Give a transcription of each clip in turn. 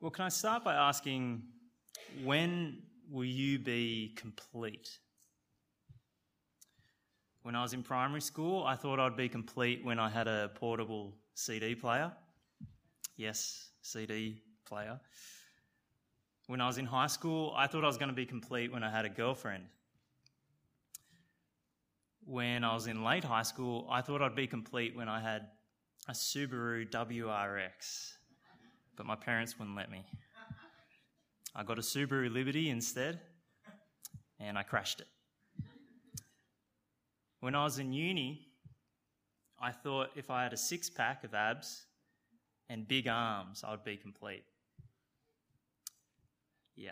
Well, can I start by asking when will you be complete? When I was in primary school, I thought I'd be complete when I had a portable CD player. Yes, CD player. When I was in high school, I thought I was going to be complete when I had a girlfriend. When I was in late high school, I thought I'd be complete when I had a Subaru WRX, but my parents wouldn't let me. I got a Subaru Liberty instead, and I crashed it. When I was in uni, I thought if I had a six pack of abs and big arms, I would be complete. Yeah.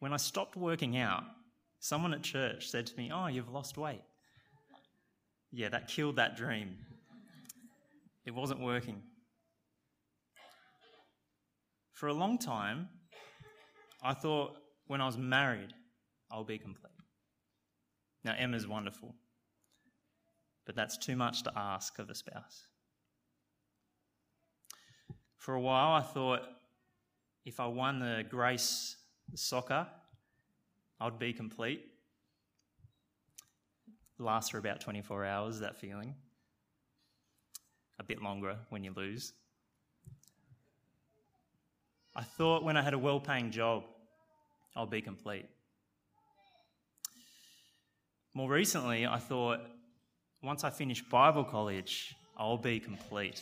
When I stopped working out, someone at church said to me, Oh, you've lost weight. Yeah, that killed that dream. It wasn't working. For a long time, I thought when I was married, I'll be complete. Now, Emma's wonderful, but that's too much to ask of a spouse. For a while, I thought if I won the Grace soccer, I'd be complete. Lasts for about 24 hours, that feeling. A bit longer when you lose. I thought when I had a well paying job, I'll be complete. More recently, I thought once I finish Bible college, I'll be complete.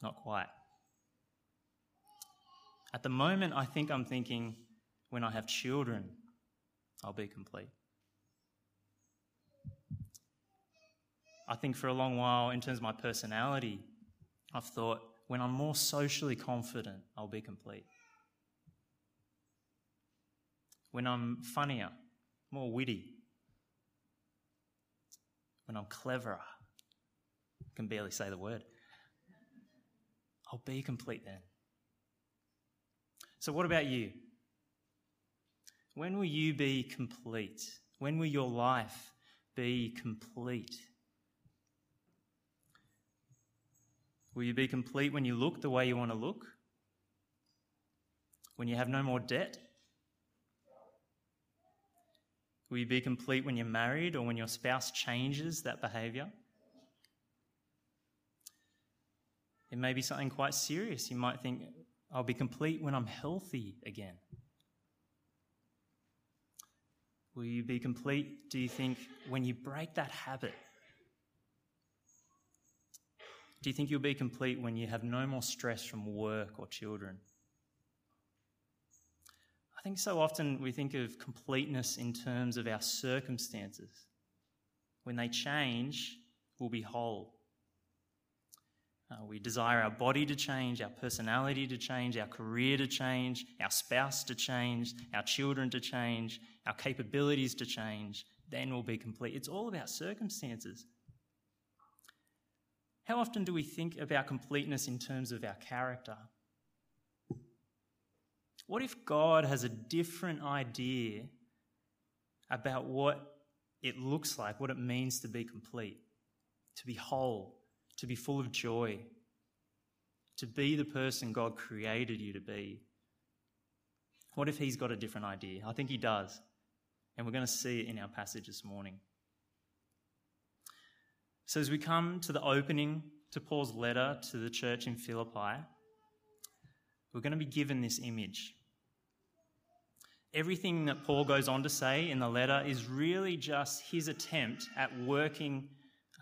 Not quite. At the moment, I think I'm thinking when I have children, I'll be complete. I think for a long while, in terms of my personality, I've thought when I'm more socially confident, I'll be complete. When I'm funnier, more witty, when I'm cleverer, I can barely say the word, I'll be complete then. So, what about you? When will you be complete? When will your life be complete? Will you be complete when you look the way you want to look? When you have no more debt? Will you be complete when you're married or when your spouse changes that behavior? It may be something quite serious. You might think, I'll be complete when I'm healthy again. Will you be complete, do you think, when you break that habit? Do you think you'll be complete when you have no more stress from work or children? I think so often we think of completeness in terms of our circumstances. When they change, we'll be whole. Uh, we desire our body to change, our personality to change, our career to change, our spouse to change, our children to change, our capabilities to change. Then we'll be complete. It's all about circumstances. How often do we think about completeness in terms of our character? What if God has a different idea about what it looks like, what it means to be complete, to be whole, to be full of joy, to be the person God created you to be. What if He's got a different idea? I think He does. And we're going to see it in our passage this morning. So, as we come to the opening to Paul's letter to the church in Philippi, we're going to be given this image. Everything that Paul goes on to say in the letter is really just his attempt at working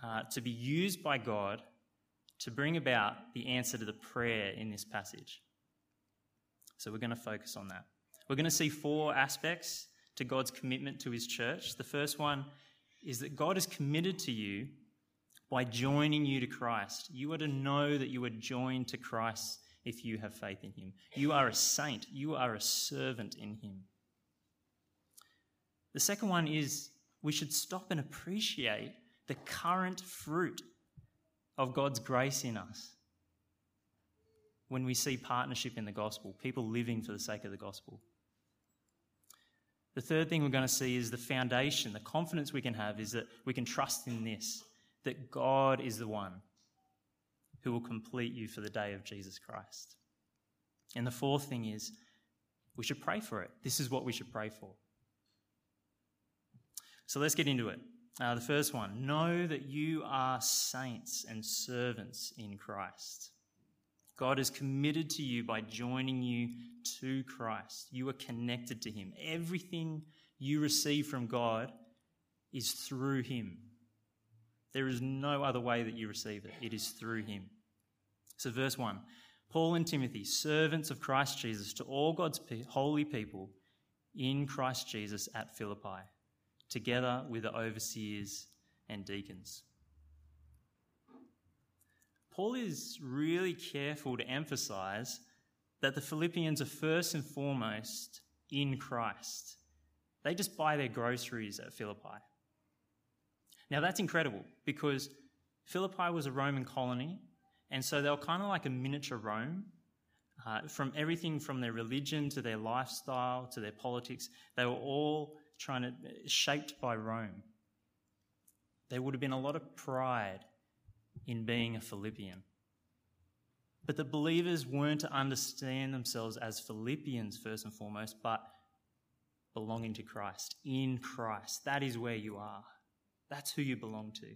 uh, to be used by God to bring about the answer to the prayer in this passage. So we're going to focus on that. We're going to see four aspects to God's commitment to his church. The first one is that God is committed to you by joining you to Christ. You are to know that you are joined to Christ if you have faith in him. You are a saint, you are a servant in him. The second one is we should stop and appreciate the current fruit of God's grace in us when we see partnership in the gospel, people living for the sake of the gospel. The third thing we're going to see is the foundation, the confidence we can have is that we can trust in this, that God is the one who will complete you for the day of Jesus Christ. And the fourth thing is, we should pray for it. This is what we should pray for. So let's get into it. Uh, the first one know that you are saints and servants in Christ. God is committed to you by joining you to Christ. You are connected to Him. Everything you receive from God is through Him. There is no other way that you receive it, it is through Him. So, verse 1 Paul and Timothy, servants of Christ Jesus, to all God's holy people in Christ Jesus at Philippi, together with the overseers and deacons. Paul is really careful to emphasize that the Philippians are first and foremost in Christ. They just buy their groceries at Philippi. Now, that's incredible because Philippi was a Roman colony, and so they were kind of like a miniature Rome. Uh, from everything from their religion to their lifestyle to their politics, they were all trying to shaped by Rome. There would have been a lot of pride in being a Philippian. But the believers weren't to understand themselves as Philippians first and foremost, but belonging to Christ, in Christ. That is where you are. That's who you belong to.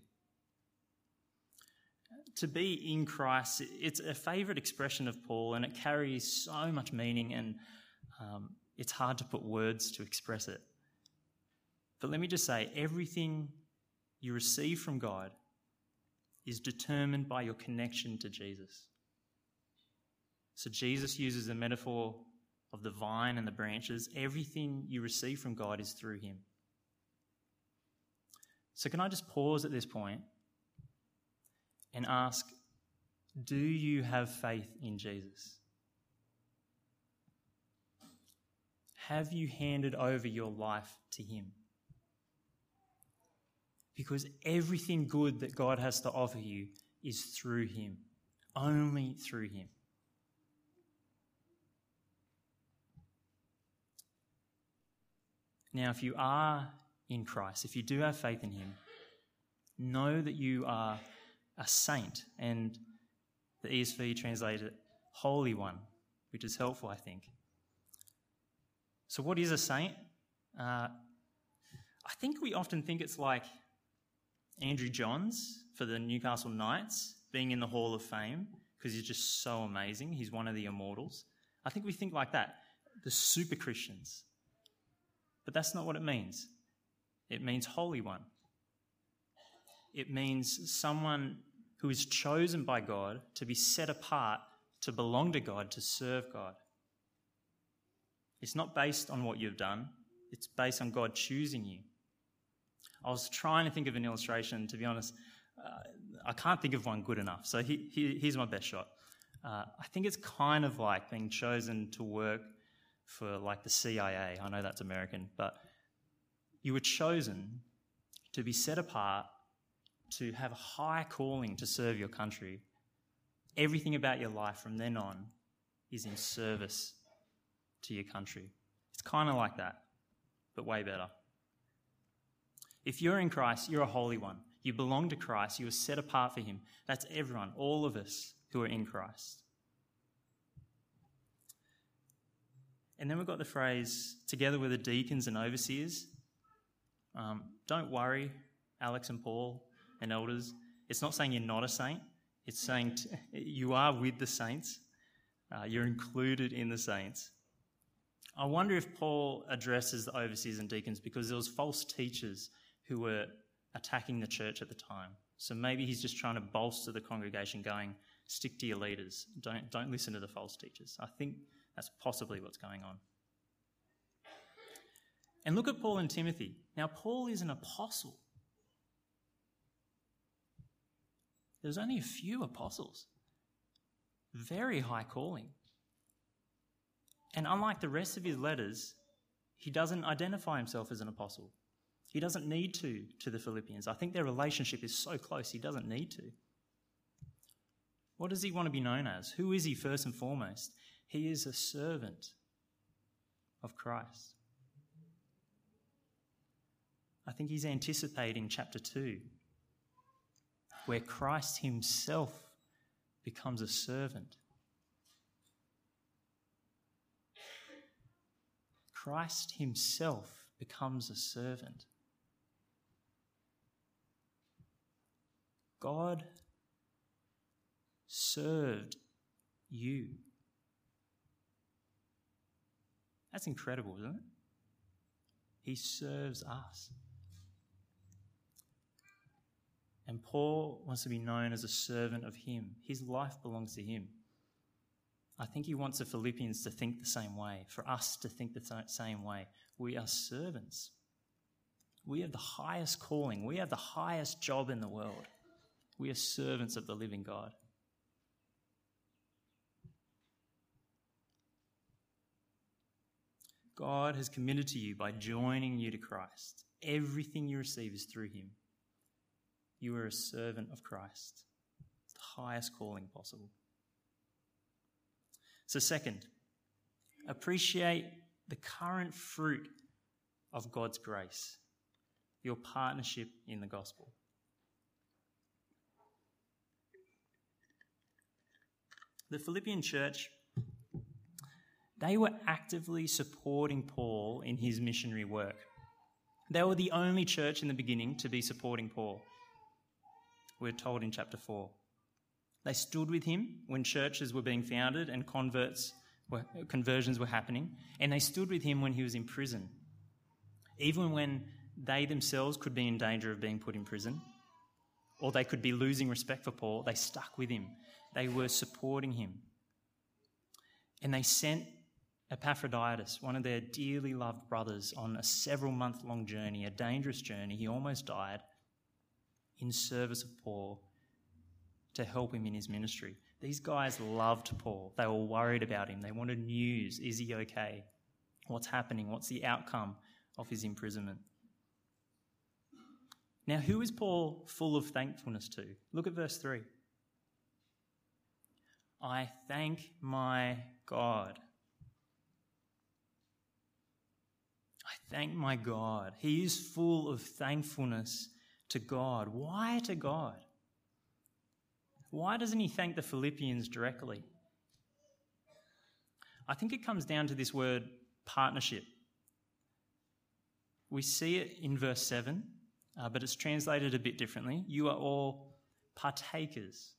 To be in Christ, it's a favourite expression of Paul, and it carries so much meaning, and um, it's hard to put words to express it. But let me just say everything you receive from God is determined by your connection to Jesus. So Jesus uses the metaphor of the vine and the branches. Everything you receive from God is through him. So, can I just pause at this point and ask do you have faith in Jesus? Have you handed over your life to him? because everything good that God has to offer you is through Him, only through Him. Now, if you are in Christ, if you do have faith in Him, know that you are a saint, and the ESV translated it Holy One, which is helpful, I think. So, what is a saint? Uh, I think we often think it's like Andrew Johns for the Newcastle Knights being in the Hall of Fame because he's just so amazing. He's one of the immortals. I think we think like that the super Christians. But that's not what it means. It means Holy One. It means someone who is chosen by God to be set apart, to belong to God, to serve God. It's not based on what you've done, it's based on God choosing you. I was trying to think of an illustration. To be honest, uh, I can't think of one good enough. So he, he, here's my best shot. Uh, I think it's kind of like being chosen to work for like the CIA. I know that's American, but you were chosen to be set apart, to have a high calling to serve your country. Everything about your life from then on is in service to your country. It's kind of like that, but way better. If you're in Christ, you're a holy one. You belong to Christ. You are set apart for Him. That's everyone, all of us who are in Christ. And then we've got the phrase, together with the deacons and overseers. Um, don't worry, Alex and Paul and elders. It's not saying you're not a saint, it's saying t- you are with the saints, uh, you're included in the saints. I wonder if Paul addresses the overseers and deacons because there was false teachers who were attacking the church at the time. So maybe he's just trying to bolster the congregation, going, stick to your leaders, don't, don't listen to the false teachers. I think that's possibly what's going on. And look at Paul and Timothy. Now, Paul is an apostle. There's only a few apostles. Very high calling. And unlike the rest of his letters, he doesn't identify himself as an apostle. He doesn't need to to the Philippians. I think their relationship is so close, he doesn't need to. What does he want to be known as? Who is he first and foremost? He is a servant of Christ. I think he's anticipating chapter 2, where Christ himself becomes a servant. Christ himself becomes a servant. God served you. That's incredible, isn't it? He serves us. And Paul wants to be known as a servant of him. His life belongs to him. I think he wants the Philippians to think the same way, for us to think the same way. We are servants. We have the highest calling, we have the highest job in the world. We are servants of the living God. God has committed to you by joining you to Christ. Everything you receive is through him. You are a servant of Christ. It's the highest calling possible. So, second, appreciate the current fruit of God's grace, your partnership in the gospel. The Philippian church, they were actively supporting Paul in his missionary work. They were the only church in the beginning to be supporting Paul we're told in chapter 4. They stood with him when churches were being founded and converts were, conversions were happening, and they stood with him when he was in prison. Even when they themselves could be in danger of being put in prison, or they could be losing respect for Paul, they stuck with him. They were supporting him. And they sent Epaphroditus, one of their dearly loved brothers, on a several month long journey, a dangerous journey. He almost died in service of Paul to help him in his ministry. These guys loved Paul. They were worried about him. They wanted news. Is he okay? What's happening? What's the outcome of his imprisonment? Now, who is Paul full of thankfulness to? Look at verse 3. I thank my God. I thank my God. He is full of thankfulness to God. Why to God? Why doesn't he thank the Philippians directly? I think it comes down to this word partnership. We see it in verse 7, uh, but it's translated a bit differently. You are all partakers,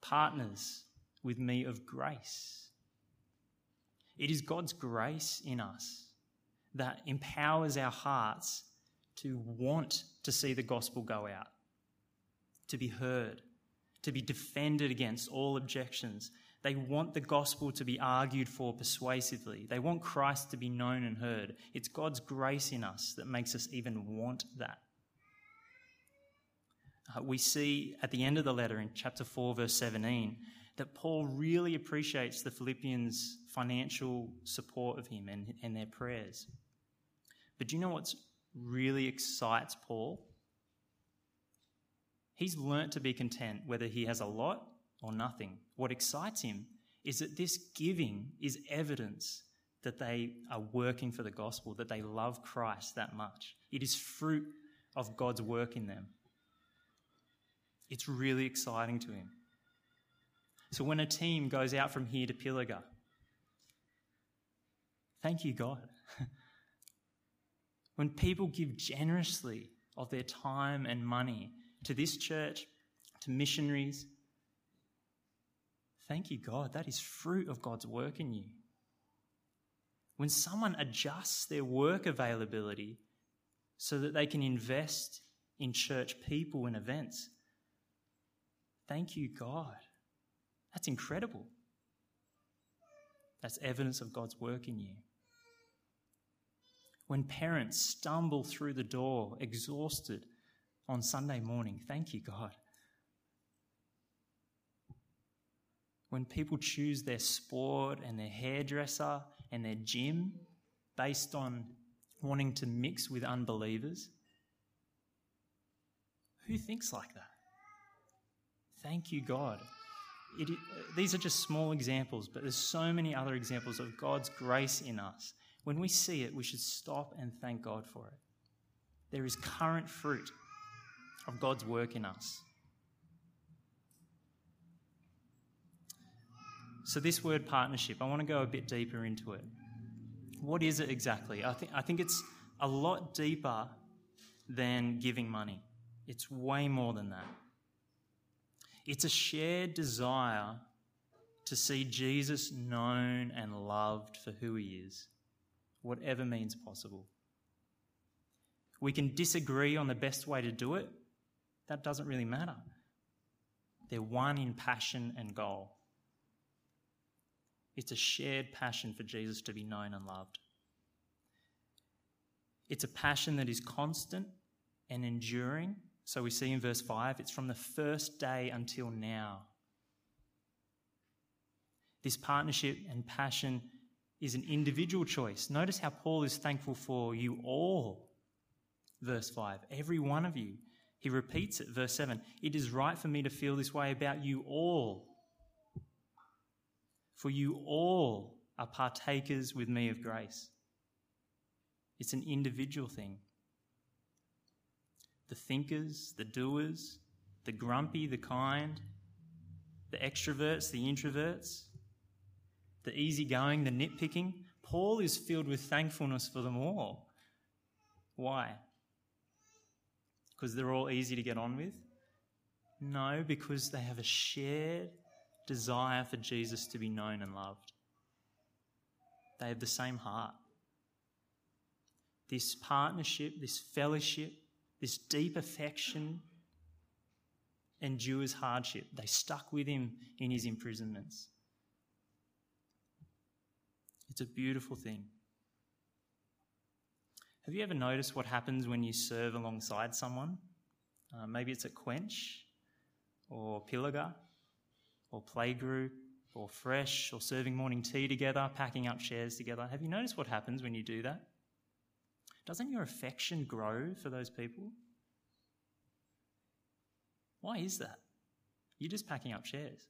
partners with me of grace. It is God's grace in us that empowers our hearts to want to see the gospel go out, to be heard, to be defended against all objections. They want the gospel to be argued for persuasively. They want Christ to be known and heard. It's God's grace in us that makes us even want that. Uh, we see at the end of the letter in chapter 4, verse 17, that Paul really appreciates the Philippians' financial support of him and, and their prayers. But do you know what's really excites Paul, he's learnt to be content whether he has a lot or nothing. What excites him is that this giving is evidence that they are working for the gospel, that they love Christ that much. It is fruit of God's work in them. It's really exciting to him. So when a team goes out from here to Pilliga, thank you, God. When people give generously of their time and money to this church, to missionaries, thank you, God. That is fruit of God's work in you. When someone adjusts their work availability so that they can invest in church people and events, thank you, God. That's incredible. That's evidence of God's work in you when parents stumble through the door exhausted on Sunday morning. Thank you, God. When people choose their sport and their hairdresser and their gym based on wanting to mix with unbelievers, who thinks like that? Thank you, God. It, these are just small examples, but there's so many other examples of God's grace in us when we see it, we should stop and thank God for it. There is current fruit of God's work in us. So, this word partnership, I want to go a bit deeper into it. What is it exactly? I think, I think it's a lot deeper than giving money, it's way more than that. It's a shared desire to see Jesus known and loved for who he is, whatever means possible. We can disagree on the best way to do it. That doesn't really matter. They're one in passion and goal. It's a shared passion for Jesus to be known and loved. It's a passion that is constant and enduring. So we see in verse 5, it's from the first day until now. This partnership and passion is an individual choice. Notice how Paul is thankful for you all. Verse 5, every one of you. He repeats it, verse 7 It is right for me to feel this way about you all. For you all are partakers with me of grace. It's an individual thing. The thinkers, the doers, the grumpy, the kind, the extroverts, the introverts, the easygoing, the nitpicking. Paul is filled with thankfulness for them all. Why? Because they're all easy to get on with? No, because they have a shared desire for Jesus to be known and loved. They have the same heart. This partnership, this fellowship, this deep affection endures hardship. They stuck with him in his imprisonments. It's a beautiful thing. Have you ever noticed what happens when you serve alongside someone? Uh, maybe it's at Quench or Pilliga or Playgroup or Fresh or serving morning tea together, packing up shares together. Have you noticed what happens when you do that? Doesn't your affection grow for those people? Why is that? You're just packing up shares.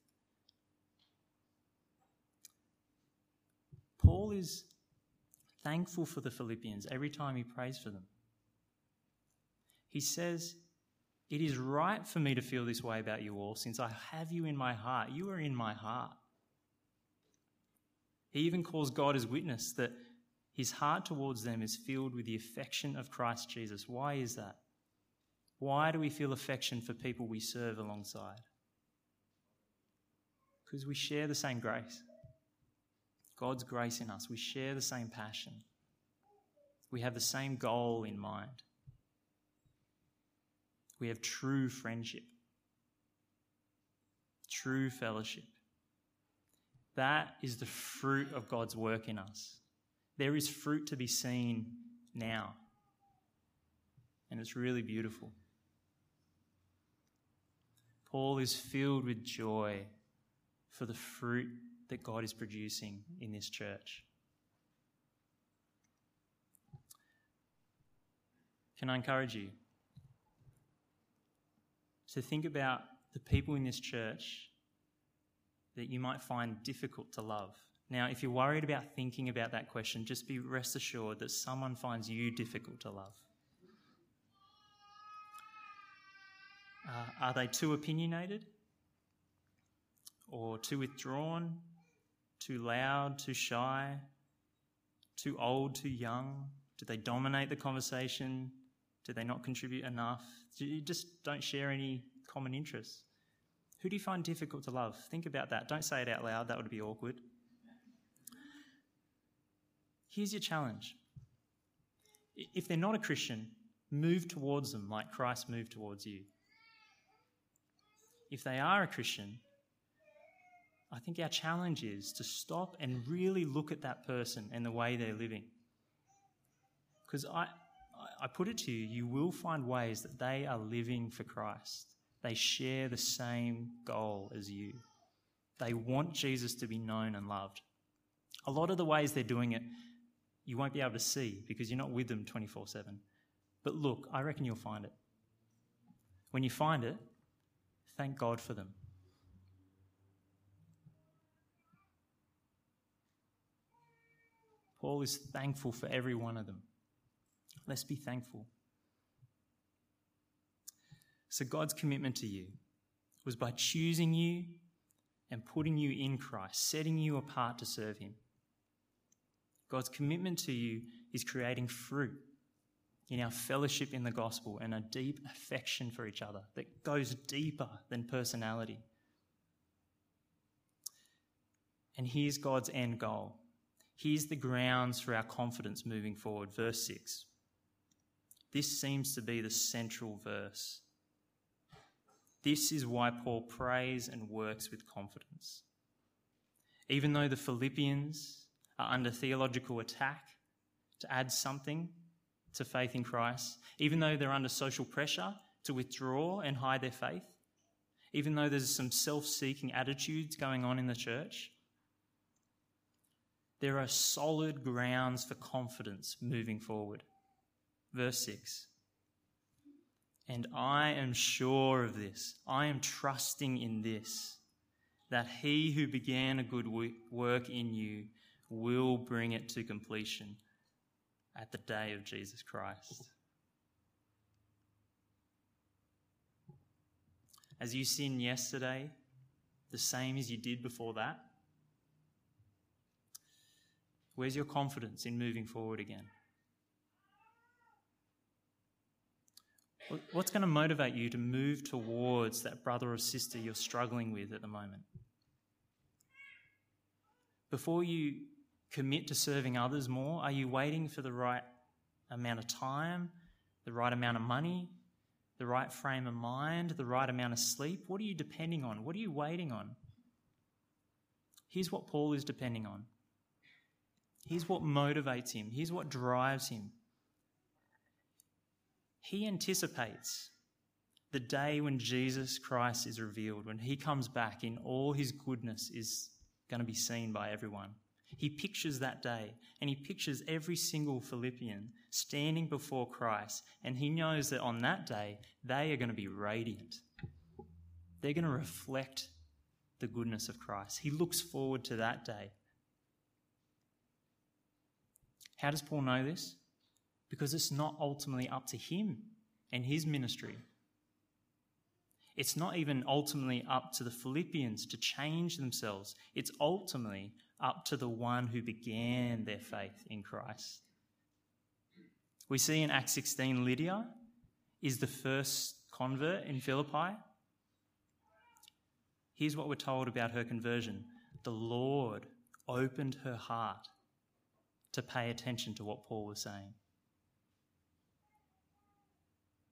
Paul is thankful for the Philippians every time he prays for them. He says, It is right for me to feel this way about you all, since I have you in my heart. You are in my heart. He even calls God as witness that his heart towards them is filled with the affection of Christ Jesus. Why is that? Why do we feel affection for people we serve alongside? Because we share the same grace. God's grace in us. We share the same passion. We have the same goal in mind. We have true friendship, true fellowship. That is the fruit of God's work in us. There is fruit to be seen now. And it's really beautiful. Paul is filled with joy for the fruit that God is producing in this church. Can I encourage you to think about the people in this church that you might find difficult to love? Now, if you're worried about thinking about that question, just be rest assured that someone finds you difficult to love. Uh, are they too opinionated? Or too withdrawn? Too loud, too shy, too old, too young? Do they dominate the conversation? Do they not contribute enough? Do you just don't share any common interests? Who do you find difficult to love? Think about that. Don't say it out loud, that would be awkward. Here's your challenge. If they're not a Christian, move towards them like Christ moved towards you. If they are a Christian, I think our challenge is to stop and really look at that person and the way they're living. Because I, I put it to you, you will find ways that they are living for Christ. They share the same goal as you. They want Jesus to be known and loved. A lot of the ways they're doing it, you won't be able to see because you're not with them 24 7. But look, I reckon you'll find it. When you find it, thank God for them. Paul is thankful for every one of them. Let's be thankful. So, God's commitment to you was by choosing you and putting you in Christ, setting you apart to serve Him. God's commitment to you is creating fruit in our fellowship in the gospel and a deep affection for each other that goes deeper than personality. And here's God's end goal. Here's the grounds for our confidence moving forward. Verse 6. This seems to be the central verse. This is why Paul prays and works with confidence. Even though the Philippians are under theological attack to add something to faith in Christ, even though they're under social pressure to withdraw and hide their faith, even though there's some self seeking attitudes going on in the church, there are solid grounds for confidence moving forward. Verse 6 And I am sure of this, I am trusting in this, that he who began a good work in you will bring it to completion at the day of Jesus Christ. As you sinned yesterday, the same as you did before that, Where's your confidence in moving forward again? What's going to motivate you to move towards that brother or sister you're struggling with at the moment? Before you commit to serving others more, are you waiting for the right amount of time, the right amount of money, the right frame of mind, the right amount of sleep? What are you depending on? What are you waiting on? Here's what Paul is depending on Here's what motivates him, here's what drives him. He anticipates the day when Jesus Christ is revealed, when he comes back in all his goodness is going to be seen by everyone. He pictures that day and he pictures every single Philippian standing before Christ, and he knows that on that day they are going to be radiant. They're going to reflect the goodness of Christ. He looks forward to that day. How does Paul know this? Because it's not ultimately up to him and his ministry. It's not even ultimately up to the Philippians to change themselves. It's ultimately up to the one who began their faith in Christ. We see in Acts 16, Lydia is the first convert in Philippi. Here's what we're told about her conversion the Lord opened her heart to pay attention to what Paul was saying.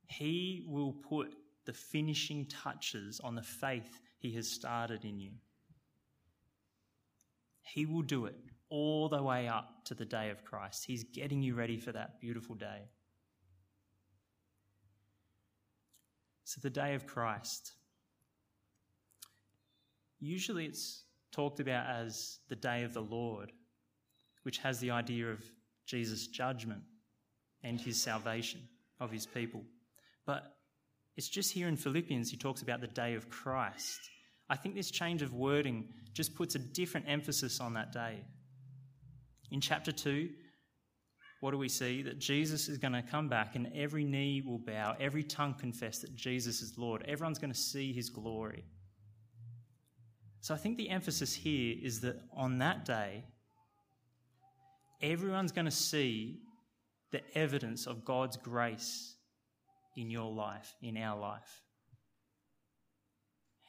He will put the finishing touches on the faith he has started in you. He will do it all the way up to the day of Christ. He's getting you ready for that beautiful day. So, the day of Christ. Usually it's talked about as the day of the Lord which has the idea of Jesus' judgment and his salvation of his people. But it's just here in Philippians he talks about the day of Christ. I think this change of wording just puts a different emphasis on that day. In chapter 2, what do we see? That Jesus is going to come back and every knee will bow, every tongue confess that Jesus is Lord. Everyone's going to see his glory. So I think the emphasis here is that on that day, everyone's going to see the evidence of God's grace in your life, in our life.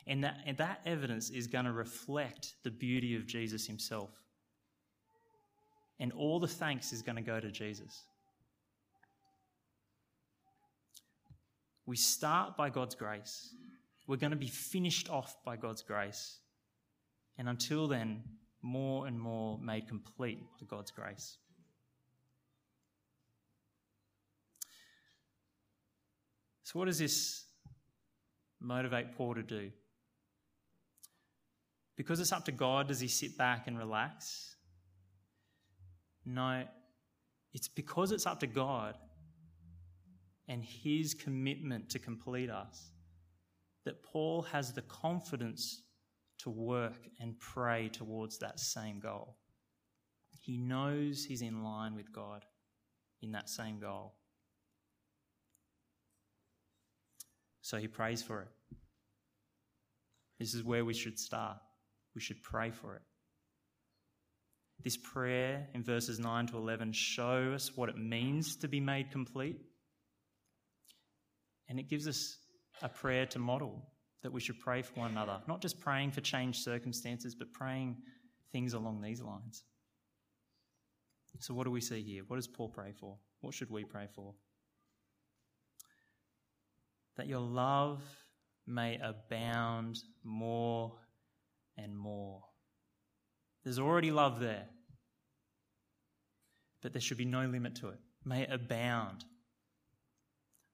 And that, and that evidence is going to reflect the beauty of Jesus himself. And all the thanks is going to go to Jesus. We start by God's grace. We're going to be finished off by God's grace. And until then, more and more made complete by God's grace. So, what does this motivate Paul to do? Because it's up to God, does he sit back and relax? No, it's because it's up to God and his commitment to complete us that Paul has the confidence to work and pray towards that same goal. He knows he's in line with God in that same goal. So he prays for it. This is where we should start. we should pray for it. This prayer in verses 9 to 11 show us what it means to be made complete. And it gives us a prayer to model that we should pray for one another. Not just praying for changed circumstances, but praying things along these lines. So, what do we see here? What does Paul pray for? What should we pray for? That your love may abound more and more. There's already love there, but there should be no limit to it. May it abound.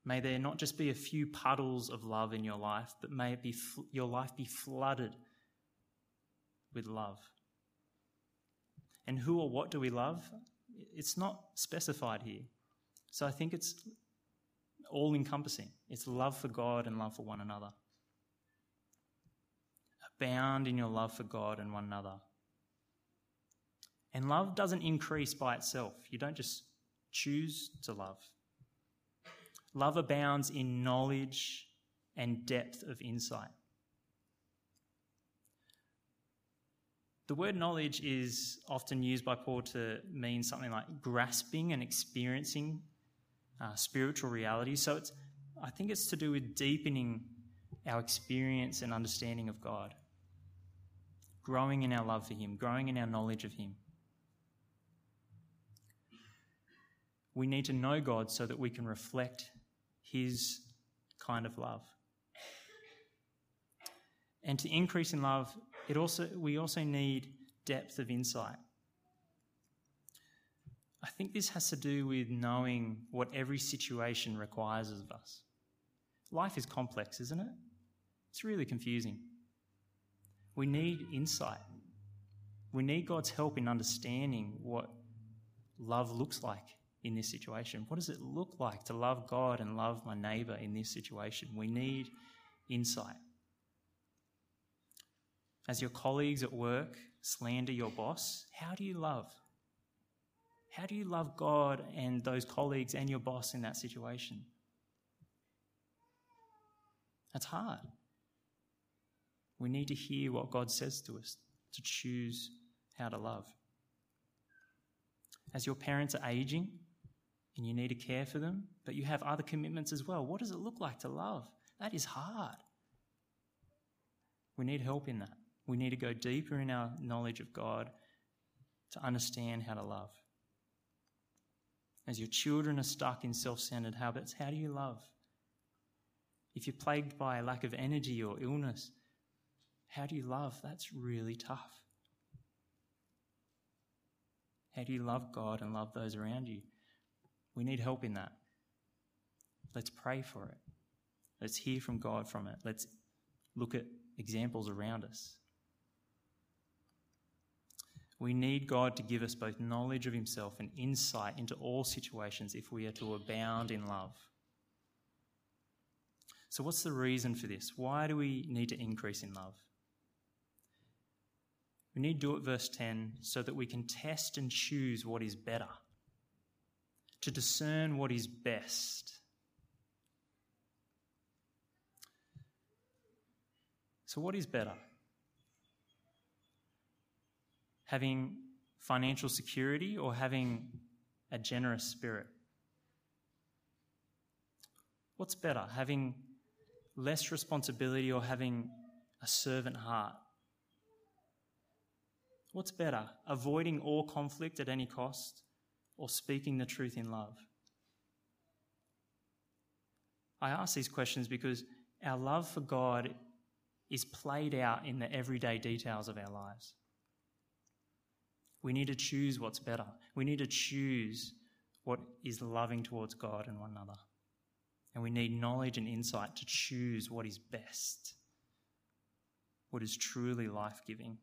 May there not just be a few puddles of love in your life, but may it be your life be flooded with love. And who or what do we love? It's not specified here. So I think it's all encompassing. It's love for God and love for one another. Abound in your love for God and one another. And love doesn't increase by itself. You don't just choose to love. Love abounds in knowledge and depth of insight. The word knowledge is often used by Paul to mean something like grasping and experiencing uh, spiritual reality. So it's, I think it's to do with deepening our experience and understanding of God, growing in our love for Him, growing in our knowledge of Him. We need to know God so that we can reflect his kind of love. And to increase in love, it also, we also need depth of insight. I think this has to do with knowing what every situation requires of us. Life is complex, isn't it? It's really confusing. We need insight. We need God's help in understanding what love looks like in this situation? What does it look like to love God and love my neighbor in this situation? We need insight. As your colleagues at work slander your boss, how do you love? How do you love God and those colleagues and your boss in that situation? That's hard. We need to hear what God says to us to choose how to love. As your parents are aging, and you need to care for them, but you have other commitments as well. What does it look like to love? That is hard. We need help in that. We need to go deeper in our knowledge of God to understand how to love. As your children are stuck in self centered habits, how do you love? If you're plagued by a lack of energy or illness, how do you love? That's really tough. How do you love God and love those around you? We need help in that. Let's pray for it. Let's hear from God from it. Let's look at examples around us. We need God to give us both knowledge of Himself and insight into all situations if we are to abound in love. So, what's the reason for this? Why do we need to increase in love? We need to do it, verse 10, so that we can test and choose what is better to discern what is best. So, what is better? Having financial security or having a generous spirit? What's better? Having less responsibility or having a servant heart? What's better? Avoiding all conflict at any cost or speaking the truth in love? I ask these questions because our love for God is played out in the everyday details of our lives. We need to choose what's better. We need to choose what is loving towards God and one another. And we need knowledge and insight to choose what is best, what is truly life giving.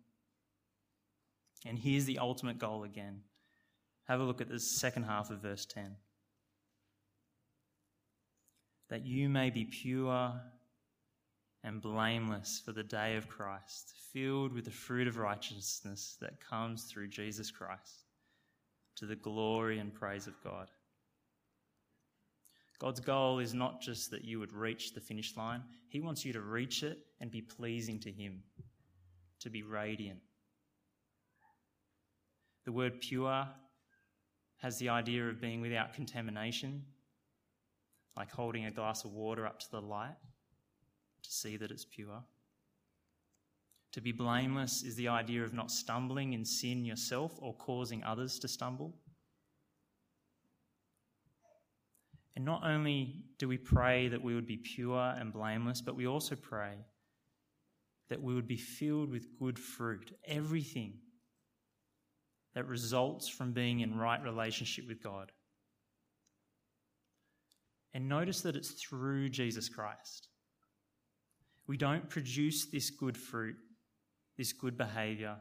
And here's the ultimate goal again have a look at the second half of verse 10. That you may be pure and blameless for the day of Christ, filled with the fruit of righteousness that comes through Jesus Christ, to the glory and praise of God. God's goal is not just that you would reach the finish line, He wants you to reach it and be pleasing to Him, to be radiant. The word pure has the idea of being without contamination, like holding a glass of water up to the light to see that it's pure. To be blameless is the idea of not stumbling in sin yourself or causing others to stumble. And not only do we pray that we would be pure and blameless, but we also pray that we would be filled with good fruit, everything that results from being in right relationship with God. And notice that it's through Jesus Christ. We don't produce this good fruit, this good behavior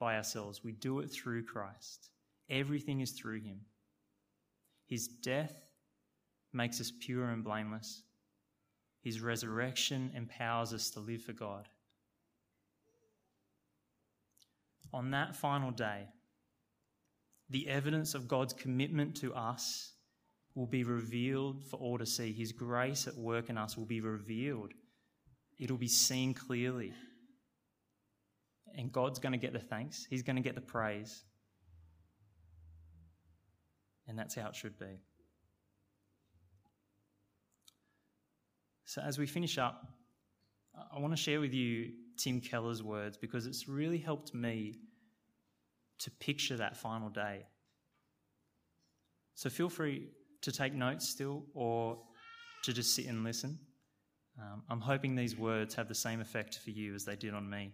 by ourselves. We do it through Christ. Everything is through Him. His death makes us pure and blameless. His resurrection empowers us to live for God. On that final day, the evidence of God's commitment to us will be revealed for all to see. His grace at work in us will be revealed, it'll be seen clearly. And God's going to get the thanks, He's going to get the praise. And that's how it should be. So, as we finish up, I want to share with you Tim Keller's words because it's really helped me to picture that final day. So, feel free to take notes still or to just sit and listen. Um, I'm hoping these words have the same effect for you as they did on me.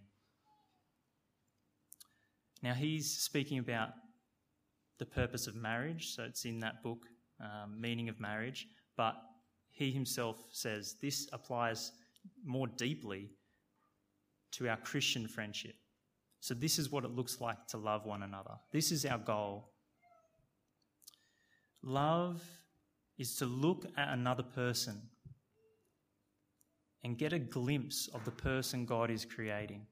Now, he's speaking about the purpose of marriage, so it's in that book, um, Meaning of Marriage, but he himself says this applies more deeply to our Christian friendship. So, this is what it looks like to love one another. This is our goal Love is to look at another person and get a glimpse of the person God is creating.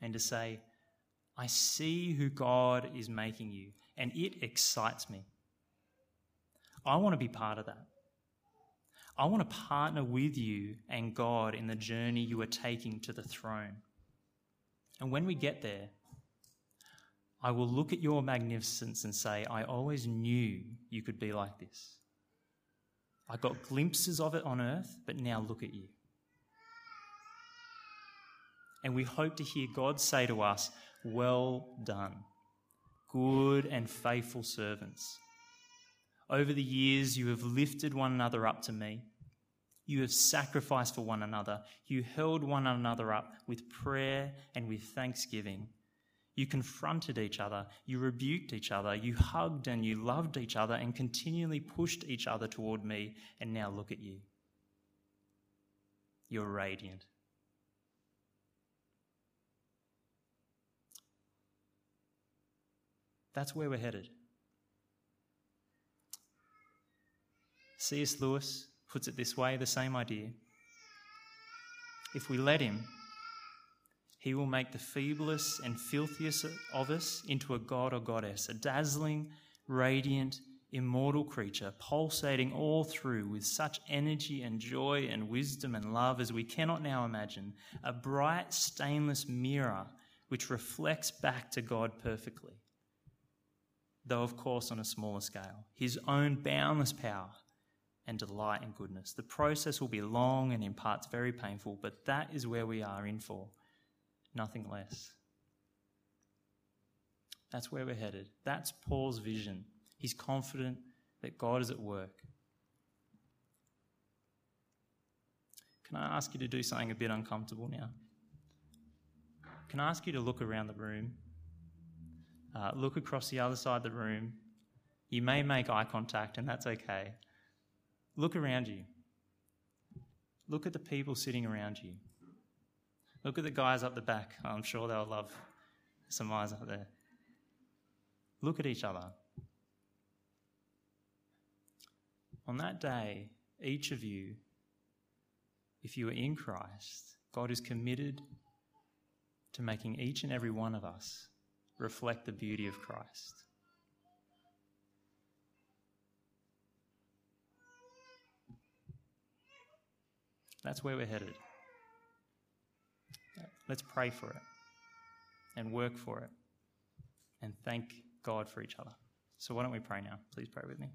And to say, I see who God is making you, and it excites me. I want to be part of that. I want to partner with you and God in the journey you are taking to the throne. And when we get there, I will look at your magnificence and say, I always knew you could be like this. I got glimpses of it on earth, but now look at you. And we hope to hear God say to us, Well done, good and faithful servants. Over the years, you have lifted one another up to me. You have sacrificed for one another. You held one another up with prayer and with thanksgiving. You confronted each other, you rebuked each other, you hugged and you loved each other and continually pushed each other toward me, and now look at you. You're radiant. That's where we're headed. C.S. Lewis puts it this way the same idea. If we let him, he will make the feeblest and filthiest of us into a god or goddess, a dazzling, radiant, immortal creature, pulsating all through with such energy and joy and wisdom and love as we cannot now imagine, a bright, stainless mirror which reflects back to God perfectly. Though, of course, on a smaller scale, his own boundless power and delight and goodness. The process will be long and in parts very painful, but that is where we are in for nothing less. That's where we're headed. That's Paul's vision. He's confident that God is at work. Can I ask you to do something a bit uncomfortable now? Can I ask you to look around the room? Uh, look across the other side of the room. You may make eye contact, and that's okay. Look around you. Look at the people sitting around you. Look at the guys up the back. I'm sure they'll love some eyes up there. Look at each other. On that day, each of you, if you are in Christ, God is committed to making each and every one of us reflect the beauty of Christ. That's where we're headed. Let's pray for it and work for it and thank God for each other. So, why don't we pray now? Please pray with me.